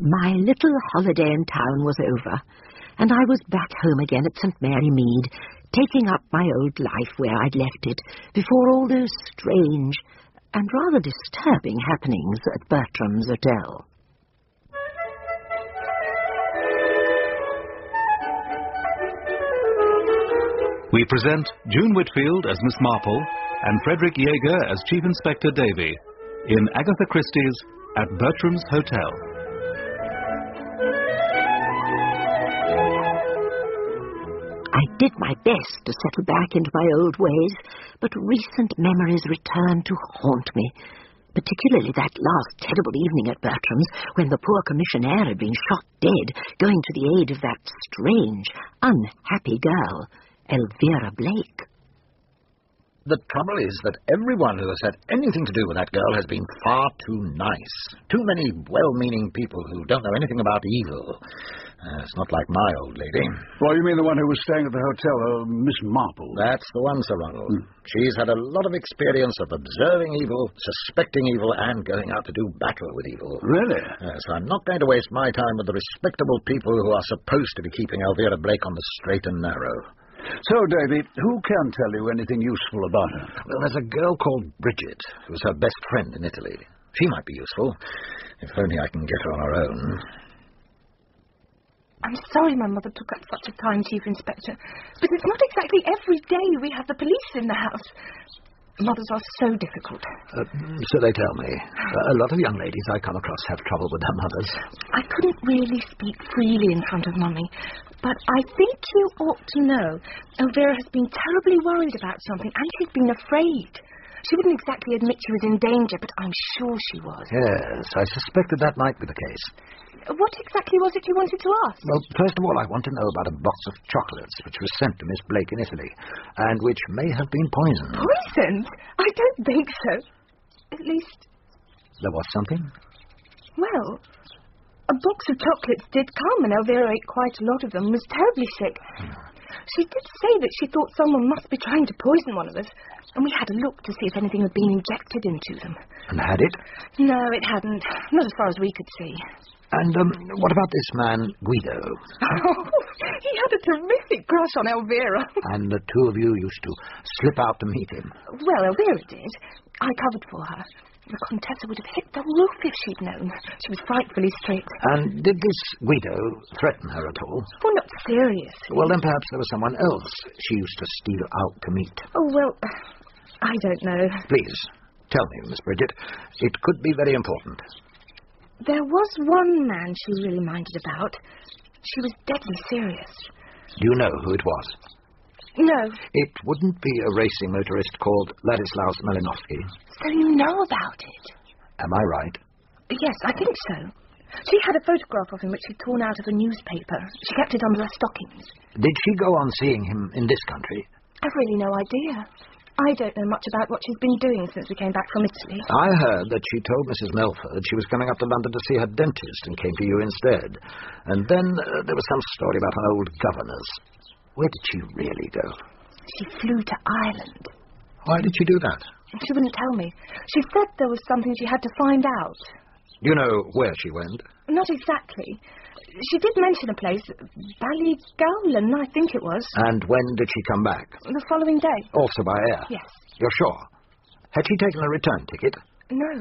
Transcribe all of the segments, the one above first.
My little holiday in town was over, and I was back home again at St. Mary Mead, taking up my old life where I'd left it, before all those strange and rather disturbing happenings at Bertram's Hotel. We present June Whitfield as Miss Marple and Frederick Jaeger as Chief Inspector Davy in Agatha Christie's At Bertram's Hotel. I did my best to settle back into my old ways, but recent memories returned to haunt me. Particularly that last terrible evening at Bertram's, when the poor commissionaire had been shot dead, going to the aid of that strange, unhappy girl, Elvira Blake. The trouble is that everyone who has had anything to do with that girl has been far too nice. Too many well-meaning people who don't know anything about evil. Uh, it's not like my old lady. Well, you mean the one who was staying at the hotel, uh, Miss Marple? That's the one, Sir Ronald. Mm. She's had a lot of experience of observing evil, suspecting evil, and going out to do battle with evil. Really? So I'm not going to waste my time with the respectable people who are supposed to be keeping Elvira Blake on the straight and narrow. So, Davy, who can tell you anything useful about her? Well, there's a girl called Bridget, who's her best friend in Italy. She might be useful, if only I can get her on her own. I'm sorry my mother took up such a time, Chief Inspector, but it's not exactly every day we have the police in the house. Mothers are so difficult. Uh, so they tell me. Uh, a lot of young ladies I come across have trouble with their mothers. I couldn't really speak freely in front of Mummy, but I think you ought to know Elvira has been terribly worried about something, and she's been afraid. She wouldn't exactly admit she was in danger, but I'm sure she was. Yes, I suspected that might be the case. What exactly was it you wanted to ask? Well, first of all, I want to know about a box of chocolates which was sent to Miss Blake in Italy, and which may have been poisoned. Poisoned? I don't think so. At least... There was something? Well, a box of chocolates did come, and Elvira ate quite a lot of them, and was terribly sick. Hmm. She did say that she thought someone must be trying to poison one of us, and we had a look to see if anything had been injected into them. And had it? No, it hadn't. Not as far as we could see. And um, what about this man, Guido? Oh, he had a terrific crush on Elvira. And the two of you used to slip out to meet him? Well, Elvira did. I covered for her. The Contessa would have hit the roof if she'd known. She was frightfully strict. And did this Guido threaten her at all? Oh, not seriously. Well, then perhaps there was someone else she used to steal out to meet. Oh, well, I don't know. Please, tell me, Miss Bridget. It could be very important. There was one man she really minded about. She was deadly serious. Do you know who it was? No. It wouldn't be a racing motorist called Ladislaus Malinowski. So you know about it? Am I right? Yes, I think so. She had a photograph of him which she'd torn out of a newspaper. She kept it under her stockings. Did she go on seeing him in this country? I've really no idea. I don't know much about what she's been doing since we came back from Italy. I heard that she told Mrs. Melford she was coming up to London to see her dentist and came to you instead. And then uh, there was some story about an old governess. Where did she really go? She flew to Ireland. Why did she do that? She wouldn't tell me. She said there was something she had to find out. Do you know where she went? Not exactly. She did mention a place, Ballygowlan, I think it was. And when did she come back? The following day. Also by air? Yes. You're sure? Had she taken a return ticket? No.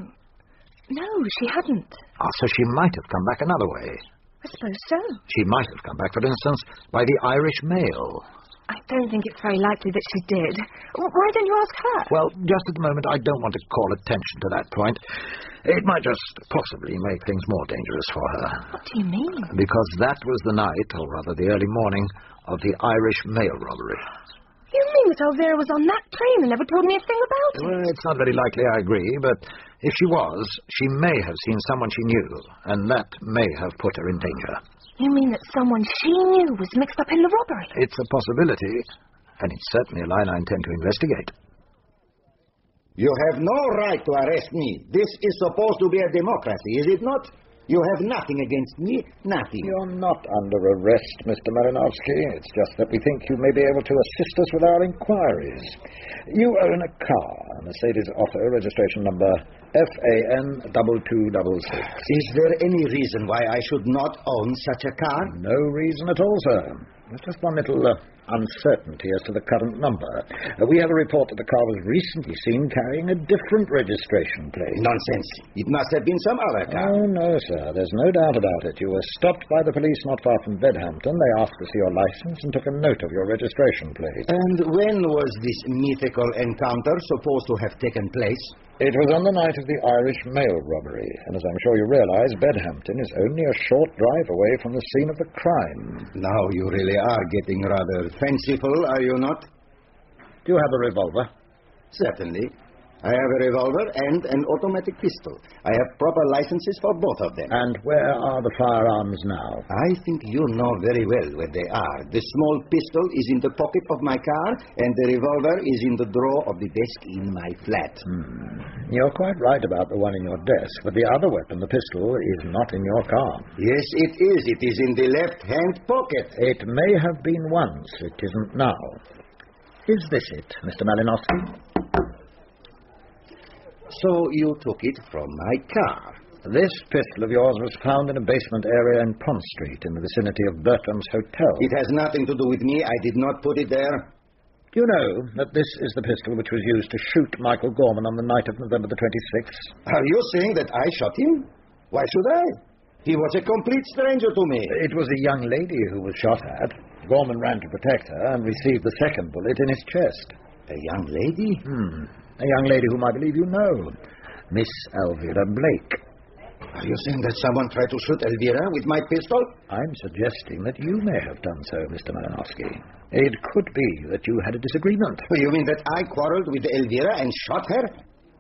No, she hadn't. Ah, so she might have come back another way. I suppose so. She might have come back, for instance, by the Irish mail. I don't think it's very likely that she did. Why don't you ask her? Well, just at the moment, I don't want to call attention to that point. It might just possibly make things more dangerous for her. What do you mean? Because that was the night, or rather the early morning, of the Irish mail robbery. You mean that Elvira was on that train and never told me a thing about it? Well, it's not very likely, I agree, but if she was, she may have seen someone she knew, and that may have put her in danger. You mean that someone she knew was mixed up in the robbery? It's a possibility, and it's certainly a line I intend to investigate. You have no right to arrest me. This is supposed to be a democracy, is it not? You have nothing against me, nothing. You're not under arrest, Mr. Malinowski. It's just that we think you may be able to assist us with our inquiries. You own a car, Mercedes Otto, registration number FAN2266. Is there any reason why I should not own such a car? No reason at all, sir. There's just one little uh, uncertainty as to the current number. Uh, we have a report that the car was recently seen carrying a different registration plate. Nonsense. It must have been some other car. Oh, no, sir. There's no doubt about it. You were stopped by the police not far from Bedhampton. They asked to see your license and took a note of your registration plate. And when was this mythical encounter supposed to have taken place? It was on the night of the Irish mail robbery, and as I'm sure you realize, Bedhampton is only a short drive away from the scene of the crime. Now you really are getting rather fanciful, are you not? Do you have a revolver? Certainly. I have a revolver and an automatic pistol. I have proper licenses for both of them. And where are the firearms now? I think you know very well where they are. The small pistol is in the pocket of my car, and the revolver is in the drawer of the desk in my flat. Hmm. You're quite right about the one in your desk, but the other weapon, the pistol, is not in your car. Yes, it is. It is in the left hand pocket. It may have been once, it isn't now. Is this it, Mr. Malinowski? So you took it from my car. This pistol of yours was found in a basement area in Pont Street, in the vicinity of Bertram's Hotel. It has nothing to do with me. I did not put it there. Do you know that this is the pistol which was used to shoot Michael Gorman on the night of November the 26th? Are you saying that I shot him? Why should I? He was a complete stranger to me. It was a young lady who was shot at. Gorman ran to protect her and received the second bullet in his chest. A young lady? Hmm. A young lady whom I believe you know. Miss Elvira Blake. Are you saying that someone tried to shoot Elvira with my pistol? I'm suggesting that you may have done so, Mr. Malinowski. It could be that you had a disagreement. You mean that I quarreled with Elvira and shot her?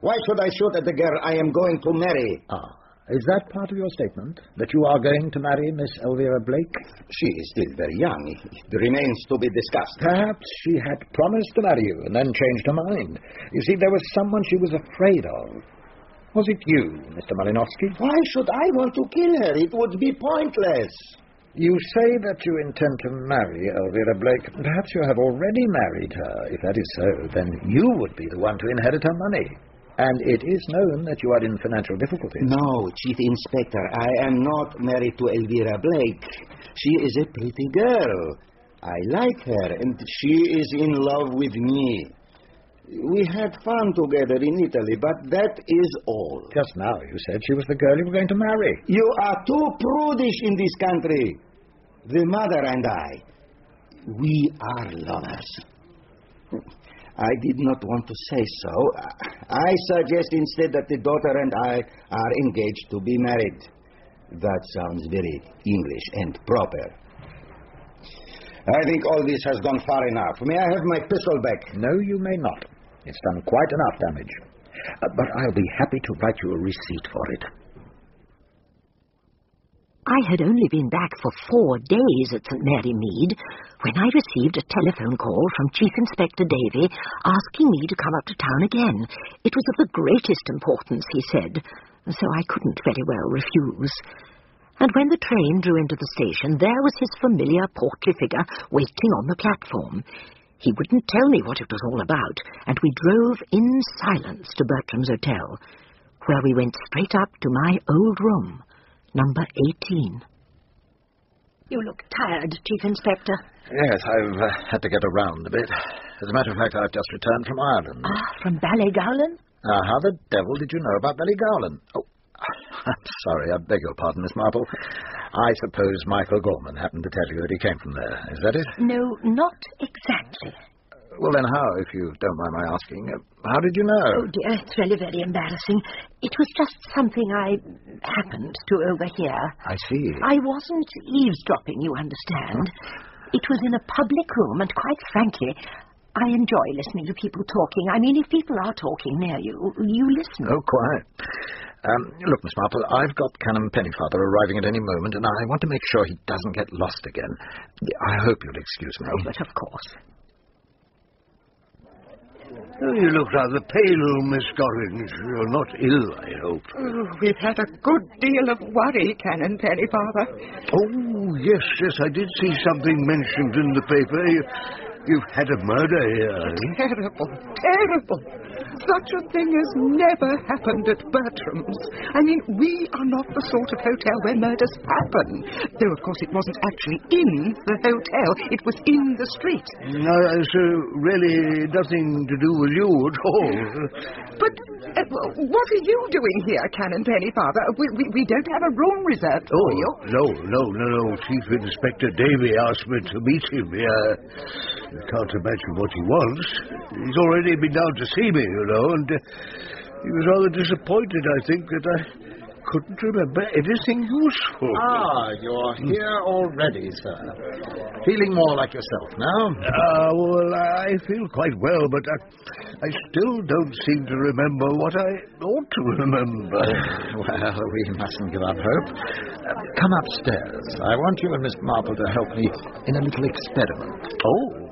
Why should I shoot at the girl I am going to marry? Ah, is that part of your statement? That you are going to marry Miss Elvira Blake? She is still very young. It remains to be discussed. Perhaps she had promised to marry you and then changed her mind. You see, there was someone she was afraid of. Was it you, Mr. Malinowski? Why should I want to kill her? It would be pointless. You say that you intend to marry Elvira Blake. Perhaps you have already married her. If that is so, then you would be the one to inherit her money. And it is known that you are in financial difficulties. No, Chief Inspector, I am not married to Elvira Blake. She is a pretty girl. I like her, and she is in love with me. We had fun together in Italy, but that is all. Just now you said she was the girl you were going to marry. You are too prudish in this country. The mother and I, we are lovers. I did not want to say so. I suggest instead that the daughter and I are engaged to be married. That sounds very English and proper. I think all this has gone far enough. May I have my pistol back? No, you may not. It's done quite enough damage. Uh, but I'll be happy to write you a receipt for it. I had only been back for four days at St. Mary Mead when I received a telephone call from Chief Inspector Davy asking me to come up to town again. It was of the greatest importance, he said, so I couldn't very well refuse. And when the train drew into the station, there was his familiar portly figure waiting on the platform. He wouldn't tell me what it was all about, and we drove in silence to Bertram's Hotel, where we went straight up to my old room, number 18. You look tired, Chief Inspector. Yes, I've uh, had to get around a bit. As a matter of fact, I've just returned from Ireland. Ah, from Ballygowlan? Now, how the devil did you know about Ballygowlan? Oh, I'm sorry, I beg your pardon, Miss Marple. I suppose Michael Gorman happened to tell you that he came from there. Is that it? No, not exactly. Well, then how, if you don't mind my asking? Uh, how did you know? Oh, dear, it's really very embarrassing. It was just something I happened to overhear. I see. I wasn't eavesdropping, you understand. It was in a public room, and quite frankly, I enjoy listening to people talking. I mean, if people are talking near you, you listen. Oh, quite. Um, look, Miss Marple, I've got Canon Pennyfather arriving at any moment, and I want to make sure he doesn't get lost again. I hope you'll excuse me. Oh, but of course. Oh, you look rather pale, Miss Gorringe. You're not ill, I hope. Oh, we've had a good deal of worry, Canon Pennyfather. Oh, yes, yes, I did see something mentioned in the paper. You, you've had a murder here. Eh? Terrible, terrible. Such a thing has never happened at Bertram's. I mean, we are not the sort of hotel where murders happen. Though, of course, it wasn't actually in the hotel, it was in the street. No, so really nothing to do with you at all. But what are you doing here, Canon Pennyfather? We, we, we don't have a room reserved for Oh, you. no, no, no, no. Chief Inspector Davy asked me to meet him. Yeah, I can't imagine what he wants. He's already been down to see me, you know, and uh, he was rather disappointed, I think, that I couldn't remember anything useful. Ah, you're here already, sir. Feeling more like yourself now? Ah, well, I feel quite well, but I, I still don't seem to remember what I ought to remember. Well, we mustn't give up hope. Uh, come upstairs. I want you and Miss Marple to help me in a little experiment. Oh.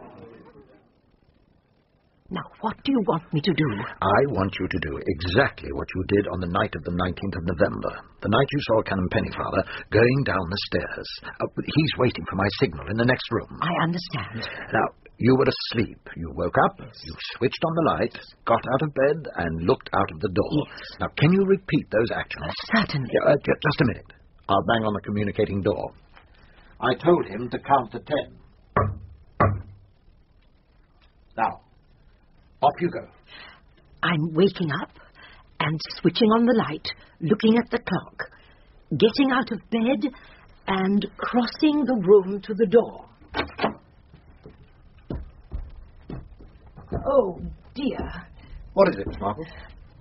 Now, what do you want me to do? I want you to do exactly what you did on the night of the 19th of November, the night you saw Canon Pennyfather going down the stairs. Uh, he's waiting for my signal in the next room. I understand. Now, you were asleep. You woke up, you switched on the light, got out of bed, and looked out of the door. Yes. Now, can you repeat those actions? Certainly. Yeah, uh, ju- just a minute. I'll bang on the communicating door. I told him to count to ten. Now, off you go. I'm waking up and switching on the light, looking at the clock, getting out of bed and crossing the room to the door. Oh, dear. What is it, Miss Marple?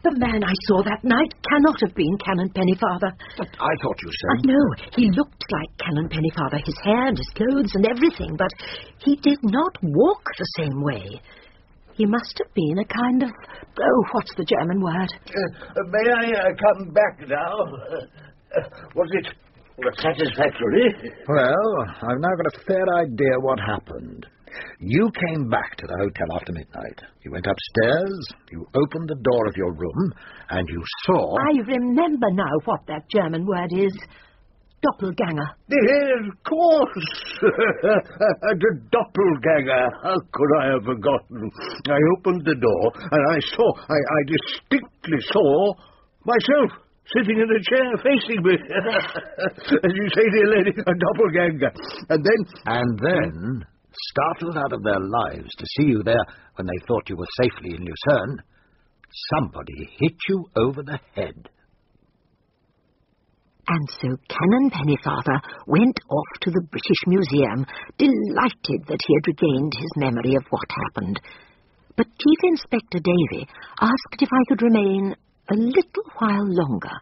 The man I saw that night cannot have been Canon Pennyfather. But I thought you I said. know, he looked like Canon Pennyfather, his hair and his clothes and everything, but he did not walk the same way. He must have been a kind of, oh, what's the German word? Uh, may I uh, come back now? Uh, was it satisfactory? Well, I've now got a fair idea what happened. You came back to the hotel after midnight. You went upstairs, you opened the door of your room, and you saw. I remember now what that German word is. Doppelganger. Yes, of course. the doppelganger. How could I have forgotten? I opened the door and I saw, I, I distinctly saw myself sitting in a chair facing me. As you say, dear lady, a doppelganger. And then. And then, startled out of their lives to see you there when they thought you were safely in Lucerne, somebody hit you over the head. And so Canon Pennyfather went off to the British Museum, delighted that he had regained his memory of what happened. But Chief Inspector Davy asked if I could remain a little while longer.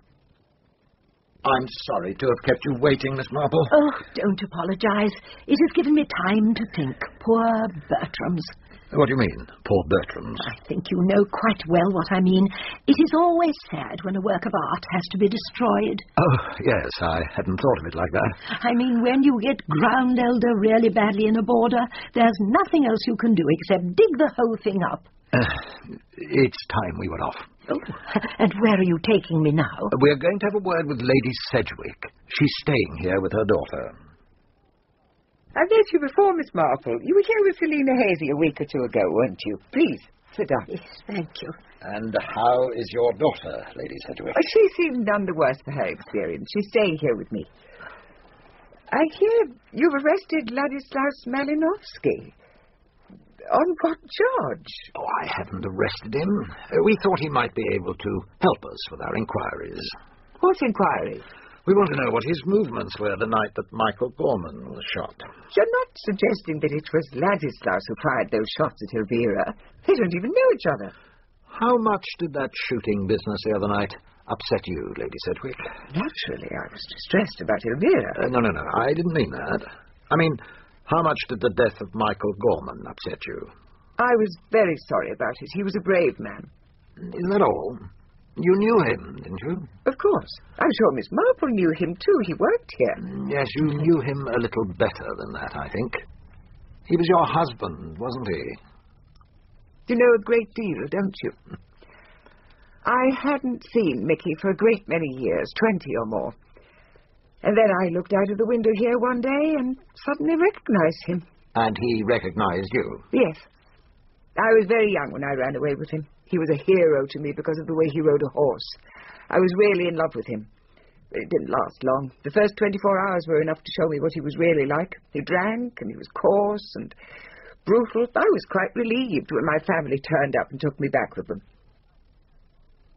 I'm sorry to have kept you waiting, Miss Marple. Oh, don't apologize. It has given me time to think. Poor Bertram's. What do you mean, poor Bertram's? I think you know quite well what I mean. It is always sad when a work of art has to be destroyed. Oh, yes, I hadn't thought of it like that. I mean, when you get ground elder really badly in a border, there's nothing else you can do except dig the whole thing up. Uh, it's time we were off. Oh, and where are you taking me now? We're going to have a word with Lady Sedgwick. She's staying here with her daughter. I've met you before, Miss Marple. You were here with Selina Hazy a week or two ago, weren't you? Please, sit down. Yes, thank you. And how is your daughter, Lady Sedgwick? Oh, she seemed none the worse for her experience. She's staying here with me. I hear you've arrested Ladislaus Malinowski. On what charge? Oh, I haven't arrested him. Uh, We thought he might be able to help us with our inquiries. What inquiry? We want to know what his movements were the night that Michael Gorman was shot. You're not suggesting that it was Ladislaus who fired those shots at Elvira. They don't even know each other. How much did that shooting business the other night upset you, Lady Sedgwick? Naturally, I was distressed about Elvira. Uh, no, no, no. I didn't mean that. I mean, how much did the death of Michael Gorman upset you? I was very sorry about it. He was a brave man. Is that all? You knew him, didn't you? Of course. I'm sure Miss Marple knew him, too. He worked here. Mm, yes, you knew him a little better than that, I think. He was your husband, wasn't he? You know a great deal, don't you? I hadn't seen Mickey for a great many years, twenty or more. And then I looked out of the window here one day and suddenly recognized him. And he recognized you? Yes. I was very young when I ran away with him. He was a hero to me because of the way he rode a horse. I was really in love with him. It didn't last long. The first 24 hours were enough to show me what he was really like. He drank, and he was coarse and brutal. I was quite relieved when my family turned up and took me back with them.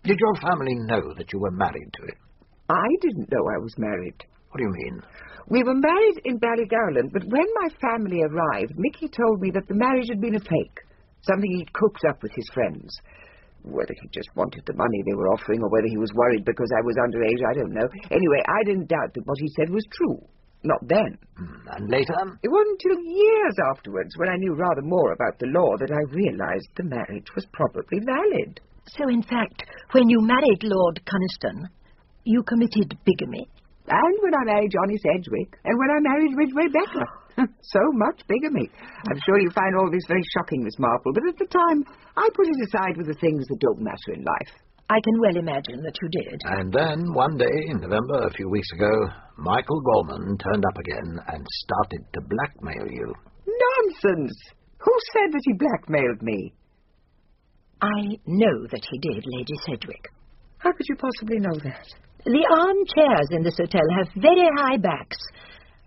Did your family know that you were married to him? I didn't know I was married. What do you mean? We were married in Ballygowlan, but when my family arrived, Mickey told me that the marriage had been a fake, something he'd cooked up with his friends. Whether he just wanted the money they were offering or whether he was worried because I was underage, I don't know. Anyway, I didn't doubt that what he said was true. Not then. Hmm, And later? It wasn't until years afterwards, when I knew rather more about the law, that I realized the marriage was probably valid. So, in fact, when you married Lord Coniston, you committed bigamy? And when I married Johnny Sedgwick, and when I married Ridgway Beckler. so much bigamy. I'm sure you find all this very shocking, Miss Marple, but at the time I put it aside with the things that don't matter in life. I can well imagine that you did. And then, one day in November, a few weeks ago, Michael Gorman turned up again and started to blackmail you. Nonsense! Who said that he blackmailed me? I know that he did, Lady Sedgwick. How could you possibly know that? The armchairs in this hotel have very high backs.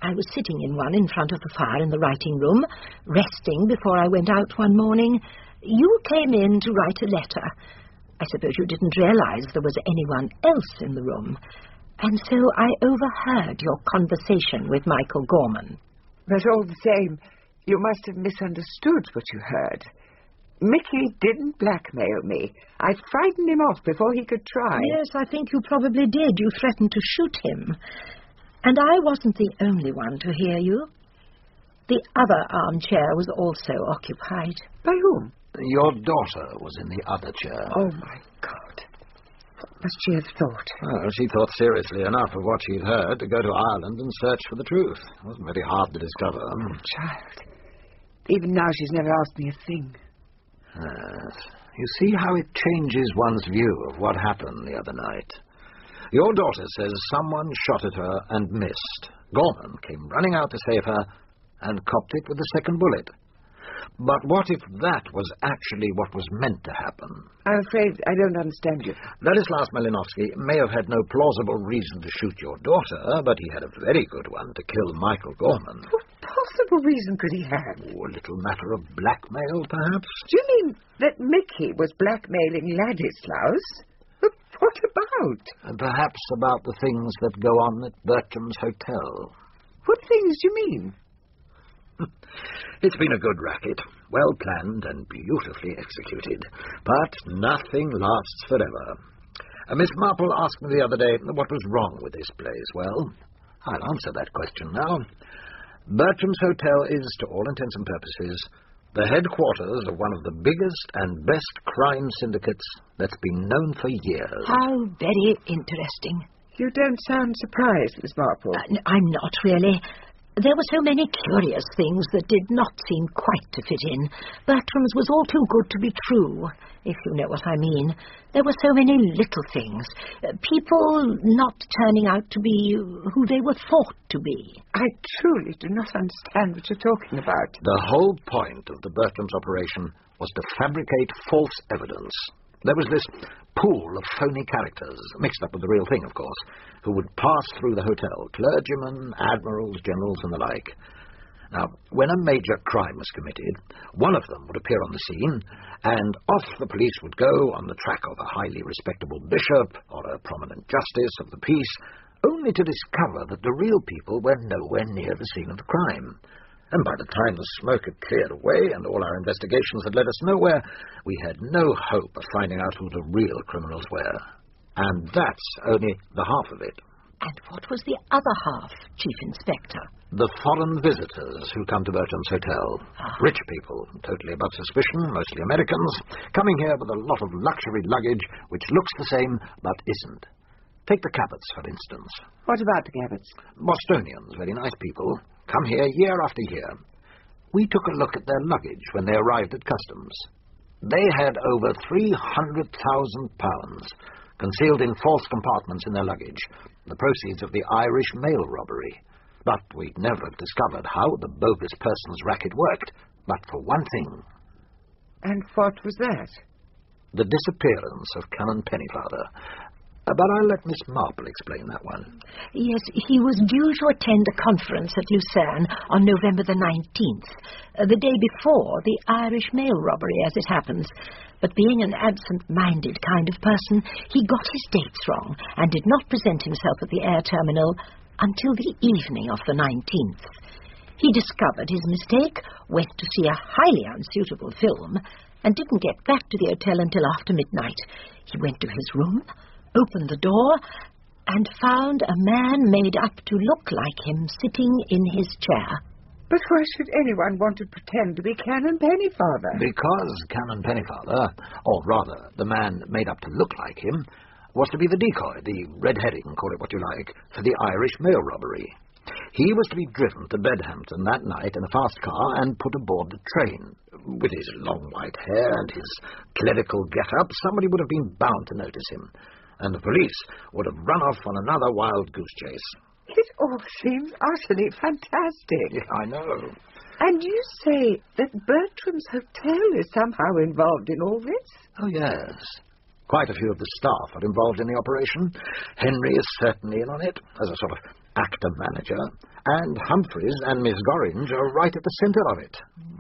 I was sitting in one in front of the fire in the writing room, resting before I went out one morning. You came in to write a letter. I suppose you didn't realize there was anyone else in the room. And so I overheard your conversation with Michael Gorman. But all the same, you must have misunderstood what you heard. Mickey didn't blackmail me. I frightened him off before he could try. Yes, I think you probably did. You threatened to shoot him. And I wasn't the only one to hear you. The other armchair was also occupied. By whom? Your daughter was in the other chair. Oh, my God. What must she have thought? Well, she thought seriously enough of what she'd heard to go to Ireland and search for the truth. It wasn't very hard to discover. Oh, child. Even now she's never asked me a thing. Yes. You see how it changes one's view of what happened the other night. Your daughter says someone shot at her and missed. Gorman came running out to save her and copped it with the second bullet. But what if that was actually what was meant to happen? I'm afraid I don't understand you. Ladislaus Malinowski may have had no plausible reason to shoot your daughter, but he had a very good one to kill Michael Gorman. What possible reason could he have? Oh, a little matter of blackmail, perhaps? Do you mean that Mickey was blackmailing Ladislaus? What about? And perhaps about the things that go on at Bertram's Hotel. What things do you mean? It's been a good racket, well planned and beautifully executed. But nothing lasts forever. Uh, Miss Marple asked me the other day what was wrong with this place. Well, I'll answer that question now. Bertram's Hotel is, to all intents and purposes, the headquarters of one of the biggest and best crime syndicates that's been known for years. How very interesting. You don't sound surprised, Miss Marple. Uh, n- I'm not really. There were so many curious things that did not seem quite to fit in. Bertram's was all too good to be true, if you know what I mean. There were so many little things. Uh, people not turning out to be who they were thought to be. I truly do not understand what you're talking about. The whole point of the Bertram's operation was to fabricate false evidence. There was this pool of phony characters, mixed up with the real thing, of course, who would pass through the hotel clergymen, admirals, generals, and the like. Now, when a major crime was committed, one of them would appear on the scene, and off the police would go on the track of a highly respectable bishop or a prominent justice of the peace, only to discover that the real people were nowhere near the scene of the crime. And by the time the smoke had cleared away and all our investigations had led us nowhere, we had no hope of finding out who the real criminals were. And that's only the half of it. And what was the other half, Chief Inspector? The foreign visitors who come to Bertram's Hotel. Ah. Rich people, totally above suspicion, mostly Americans, coming here with a lot of luxury luggage which looks the same but isn't. Take the Cabots, for instance. What about the Cabots? Bostonians, very nice people, come here year after year. We took a look at their luggage when they arrived at customs. They had over £300,000 concealed in false compartments in their luggage, the proceeds of the Irish mail robbery. But we'd never have discovered how the bogus persons racket worked, but for one thing. And what was that? The disappearance of Canon Pennyfather. But I'll let Miss Marple explain that one. Yes, he was due to attend a conference at Lucerne on November the 19th, uh, the day before the Irish mail robbery, as it happens. But being an absent-minded kind of person, he got his dates wrong and did not present himself at the air terminal until the evening of the 19th. He discovered his mistake, went to see a highly unsuitable film, and didn't get back to the hotel until after midnight. He went to his room, opened the door, and found a man made up to look like him sitting in his chair. But why should anyone want to pretend to be Canon Pennyfather? Because Canon Pennyfather, or rather the man made up to look like him, was to be the decoy, the red herring, call it what you like, for the Irish mail robbery. He was to be driven to Bedhampton that night in a fast car and put aboard the train. With his long white hair and his clerical get-up, somebody would have been bound to notice him, and the police would have run off on another wild goose chase. It all seems utterly fantastic. Yeah, I know. And you say that Bertram's Hotel is somehow involved in all this? Oh, yes. Quite a few of the staff are involved in the operation. Henry is certainly in on it, as a sort of actor-manager. And Humphreys and Miss Gorringe are right at the centre of it.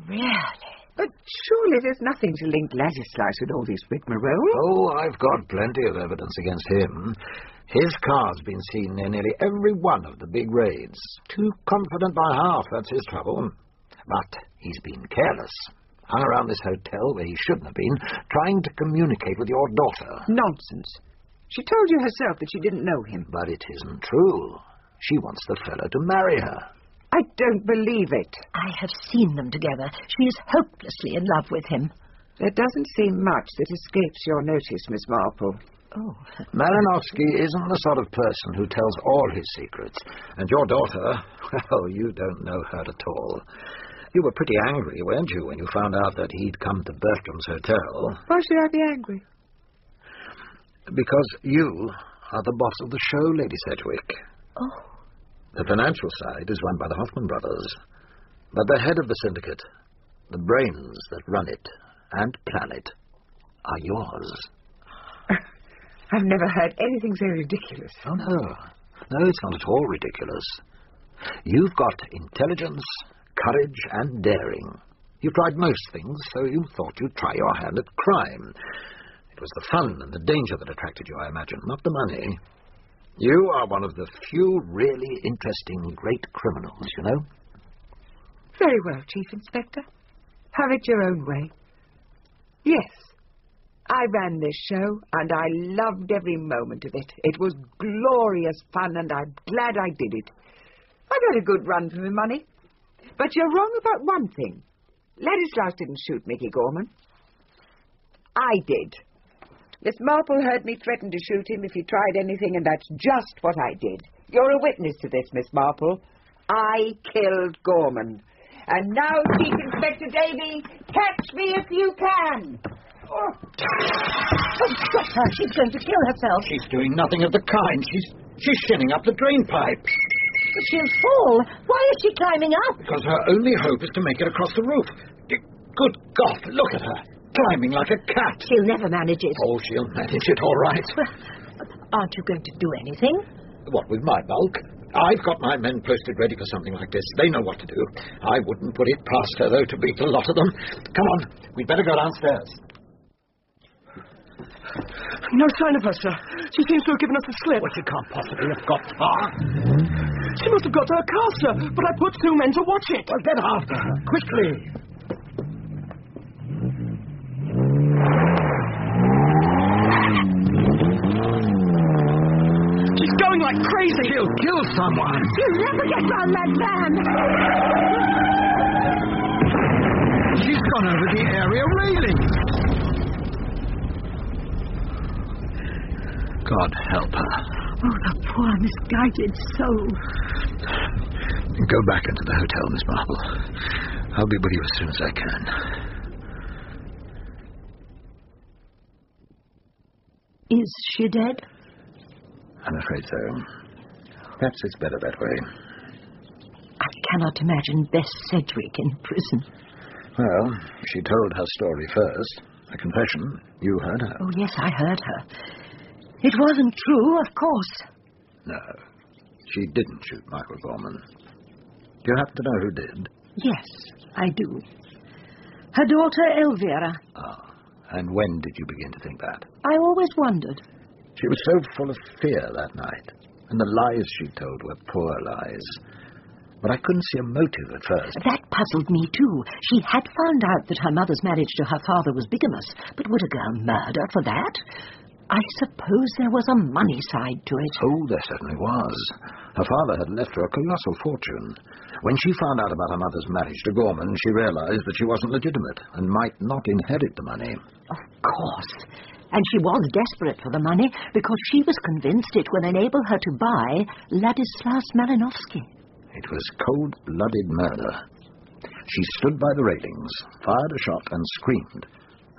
Really? But surely there's nothing to link Ladislaus with all this rigmarole. Oh, I've got plenty of evidence against him. His car's been seen near nearly every one of the big raids. Too confident by half, that's his trouble. But he's been careless. Hung around this hotel where he shouldn't have been, trying to communicate with your daughter. Nonsense. She told you herself that she didn't know him. But it isn't true. She wants the fellow to marry her. I don't believe it. I have seen them together. She is hopelessly in love with him. There doesn't seem much that escapes your notice, Miss Marple. Oh, Malinowski isn't the sort of person who tells all his secrets. And your daughter, well, you don't know her at all. You were pretty angry, weren't you, when you found out that he'd come to Bertram's hotel? Why should I be angry? Because you are the boss of the show, Lady Sedgwick. oh. The financial side is run by the Hoffman brothers. But the head of the syndicate, the brains that run it and plan it, are yours. I've never heard anything so ridiculous. Oh, no. No, it's not at all ridiculous. You've got intelligence, courage, and daring. You've tried most things, so you thought you'd try your hand at crime. It was the fun and the danger that attracted you, I imagine, not the money. You are one of the few really interesting great criminals, you know. Very well, Chief Inspector. Have it your own way. Yes, I ran this show, and I loved every moment of it. It was glorious fun, and I'm glad I did it. I got a good run for my money. But you're wrong about one thing. Ladislaus didn't shoot Mickey Gorman. I did. Miss Marple heard me threaten to shoot him if he tried anything, and that's just what I did. You're a witness to this, Miss Marple. I killed Gorman. And now, Chief Inspector Davy, catch me if you can. Oh, oh stop her. She's going to kill herself. She's doing nothing of the kind. She's she's shinning up the drain pipe. But she'll fall. Why is she climbing up? Because her only hope is to make it across the roof. Good God, look at her. Climbing like a cat. She'll never manage it. Oh, she'll manage it all right. Well, aren't you going to do anything? What with my bulk? I've got my men posted ready for something like this. They know what to do. I wouldn't put it past her, though, to beat a lot of them. Come on, we'd better go downstairs. No sign of her, sir. She seems to have given us the slip. Well, she can't possibly have got far. She must have got to her car, sir, but I put two men to watch it. Well, get after her, quickly. She's going like crazy. She'll kill someone. She'll never get round that van. She's gone over the area railing. God help her. Oh, the poor misguided soul. Go back into the hotel, Miss Marple. I'll be with you as soon as I can. Is she dead? I'm afraid so. Perhaps it's better that way. I cannot imagine Bess Sedgwick in prison. Well, she told her story first. A confession. You heard her. Oh, yes, I heard her. It wasn't true, of course. No. She didn't shoot Michael Gorman. Do you happen to know who did? Yes, I do. Her daughter, Elvira. Ah. And when did you begin to think that? I always wondered. She was so full of fear that night. And the lies she told were poor lies. But I couldn't see a motive at first. That puzzled me, too. She had found out that her mother's marriage to her father was bigamous, but would a girl murder for that? I suppose there was a money side to it. Oh, there certainly was. Her father had left her a colossal fortune. When she found out about her mother's marriage to Gorman, she realized that she wasn't legitimate and might not inherit the money. Of course. And she was desperate for the money because she was convinced it would enable her to buy Ladislaus Malinowski. It was cold-blooded murder. She stood by the railings, fired a shot, and screamed.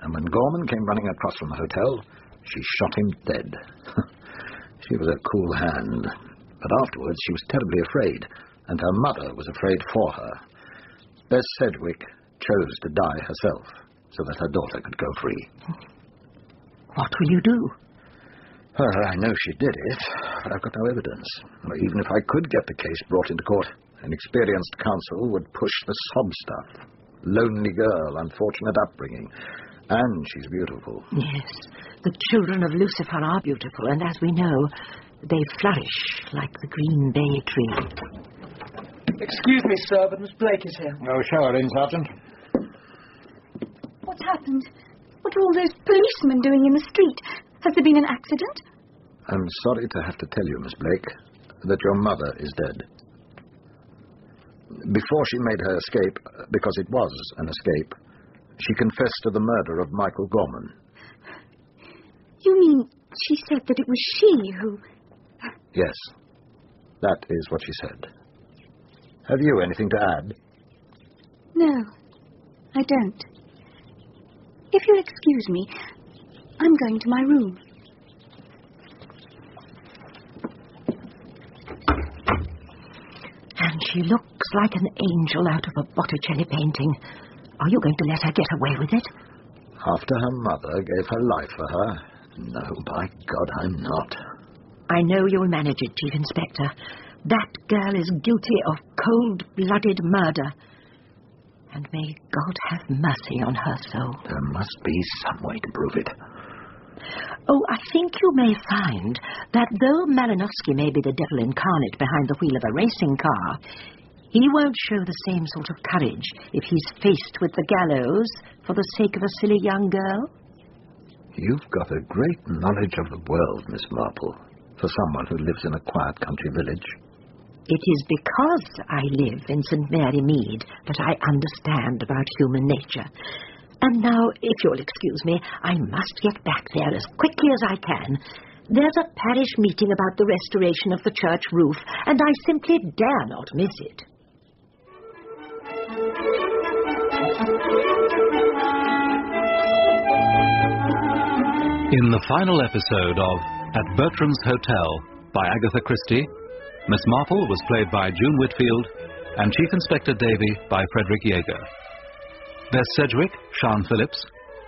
And when Gorman came running across from the hotel, she shot him dead. she was a cool hand. But afterwards she was terribly afraid, and her mother was afraid for her. Bess Sedgwick chose to die herself so that her daughter could go free. What will you do? Well, I know she did it, but I've got no evidence. Even if I could get the case brought into court, an experienced counsel would push the sob stuff. Lonely girl, unfortunate upbringing. And she's beautiful. Yes, the children of Lucifer are beautiful, and as we know, they flourish like the green bay tree. Excuse me, sir, but Miss Blake is here. Oh, show her in, Sergeant. What's happened? What are all those policemen doing in the street? Has there been an accident? I'm sorry to have to tell you, Miss Blake, that your mother is dead. Before she made her escape, because it was an escape, she confessed to the murder of Michael Gorman. You mean she said that it was she who. Yes, that is what she said. Have you anything to add? No, I don't. If you'll excuse me, I'm going to my room. And she looks like an angel out of a Botticelli painting. Are you going to let her get away with it? After her mother gave her life for her? No, by God, I'm not. I know you'll manage it, Chief Inspector. That girl is guilty of cold-blooded murder. And may God have mercy on her soul. There must be some way to prove it. Oh, I think you may find that though Malinowski may be the devil incarnate behind the wheel of a racing car, he won't show the same sort of courage if he's faced with the gallows for the sake of a silly young girl. You've got a great knowledge of the world, Miss Marple, for someone who lives in a quiet country village. It is because I live in St. Mary Mead that I understand about human nature. And now, if you'll excuse me, I must get back there as quickly as I can. There's a parish meeting about the restoration of the church roof, and I simply dare not miss it. In the final episode of At Bertram's Hotel by Agatha Christie, Miss Marple was played by June Whitfield and Chief Inspector Davy by Frederick Jaeger. Bess Sedgwick, Siân Phillips,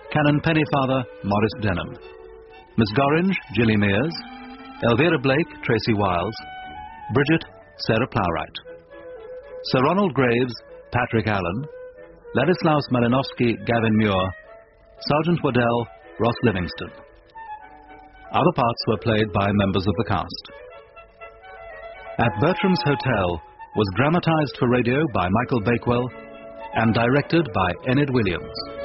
Canon Pennyfather, Maurice Denham. Miss Gorringe, Gilly Mears, Elvira Blake, Tracy Wiles, Bridget, Sarah Plowright. Sir Ronald Graves, Patrick Allen, Ladislaus Malinowski, Gavin Muir, Sergeant Waddell, Ross Livingston. Other parts were played by members of the cast. At Bertram's Hotel was dramatized for radio by Michael Bakewell and directed by Enid Williams.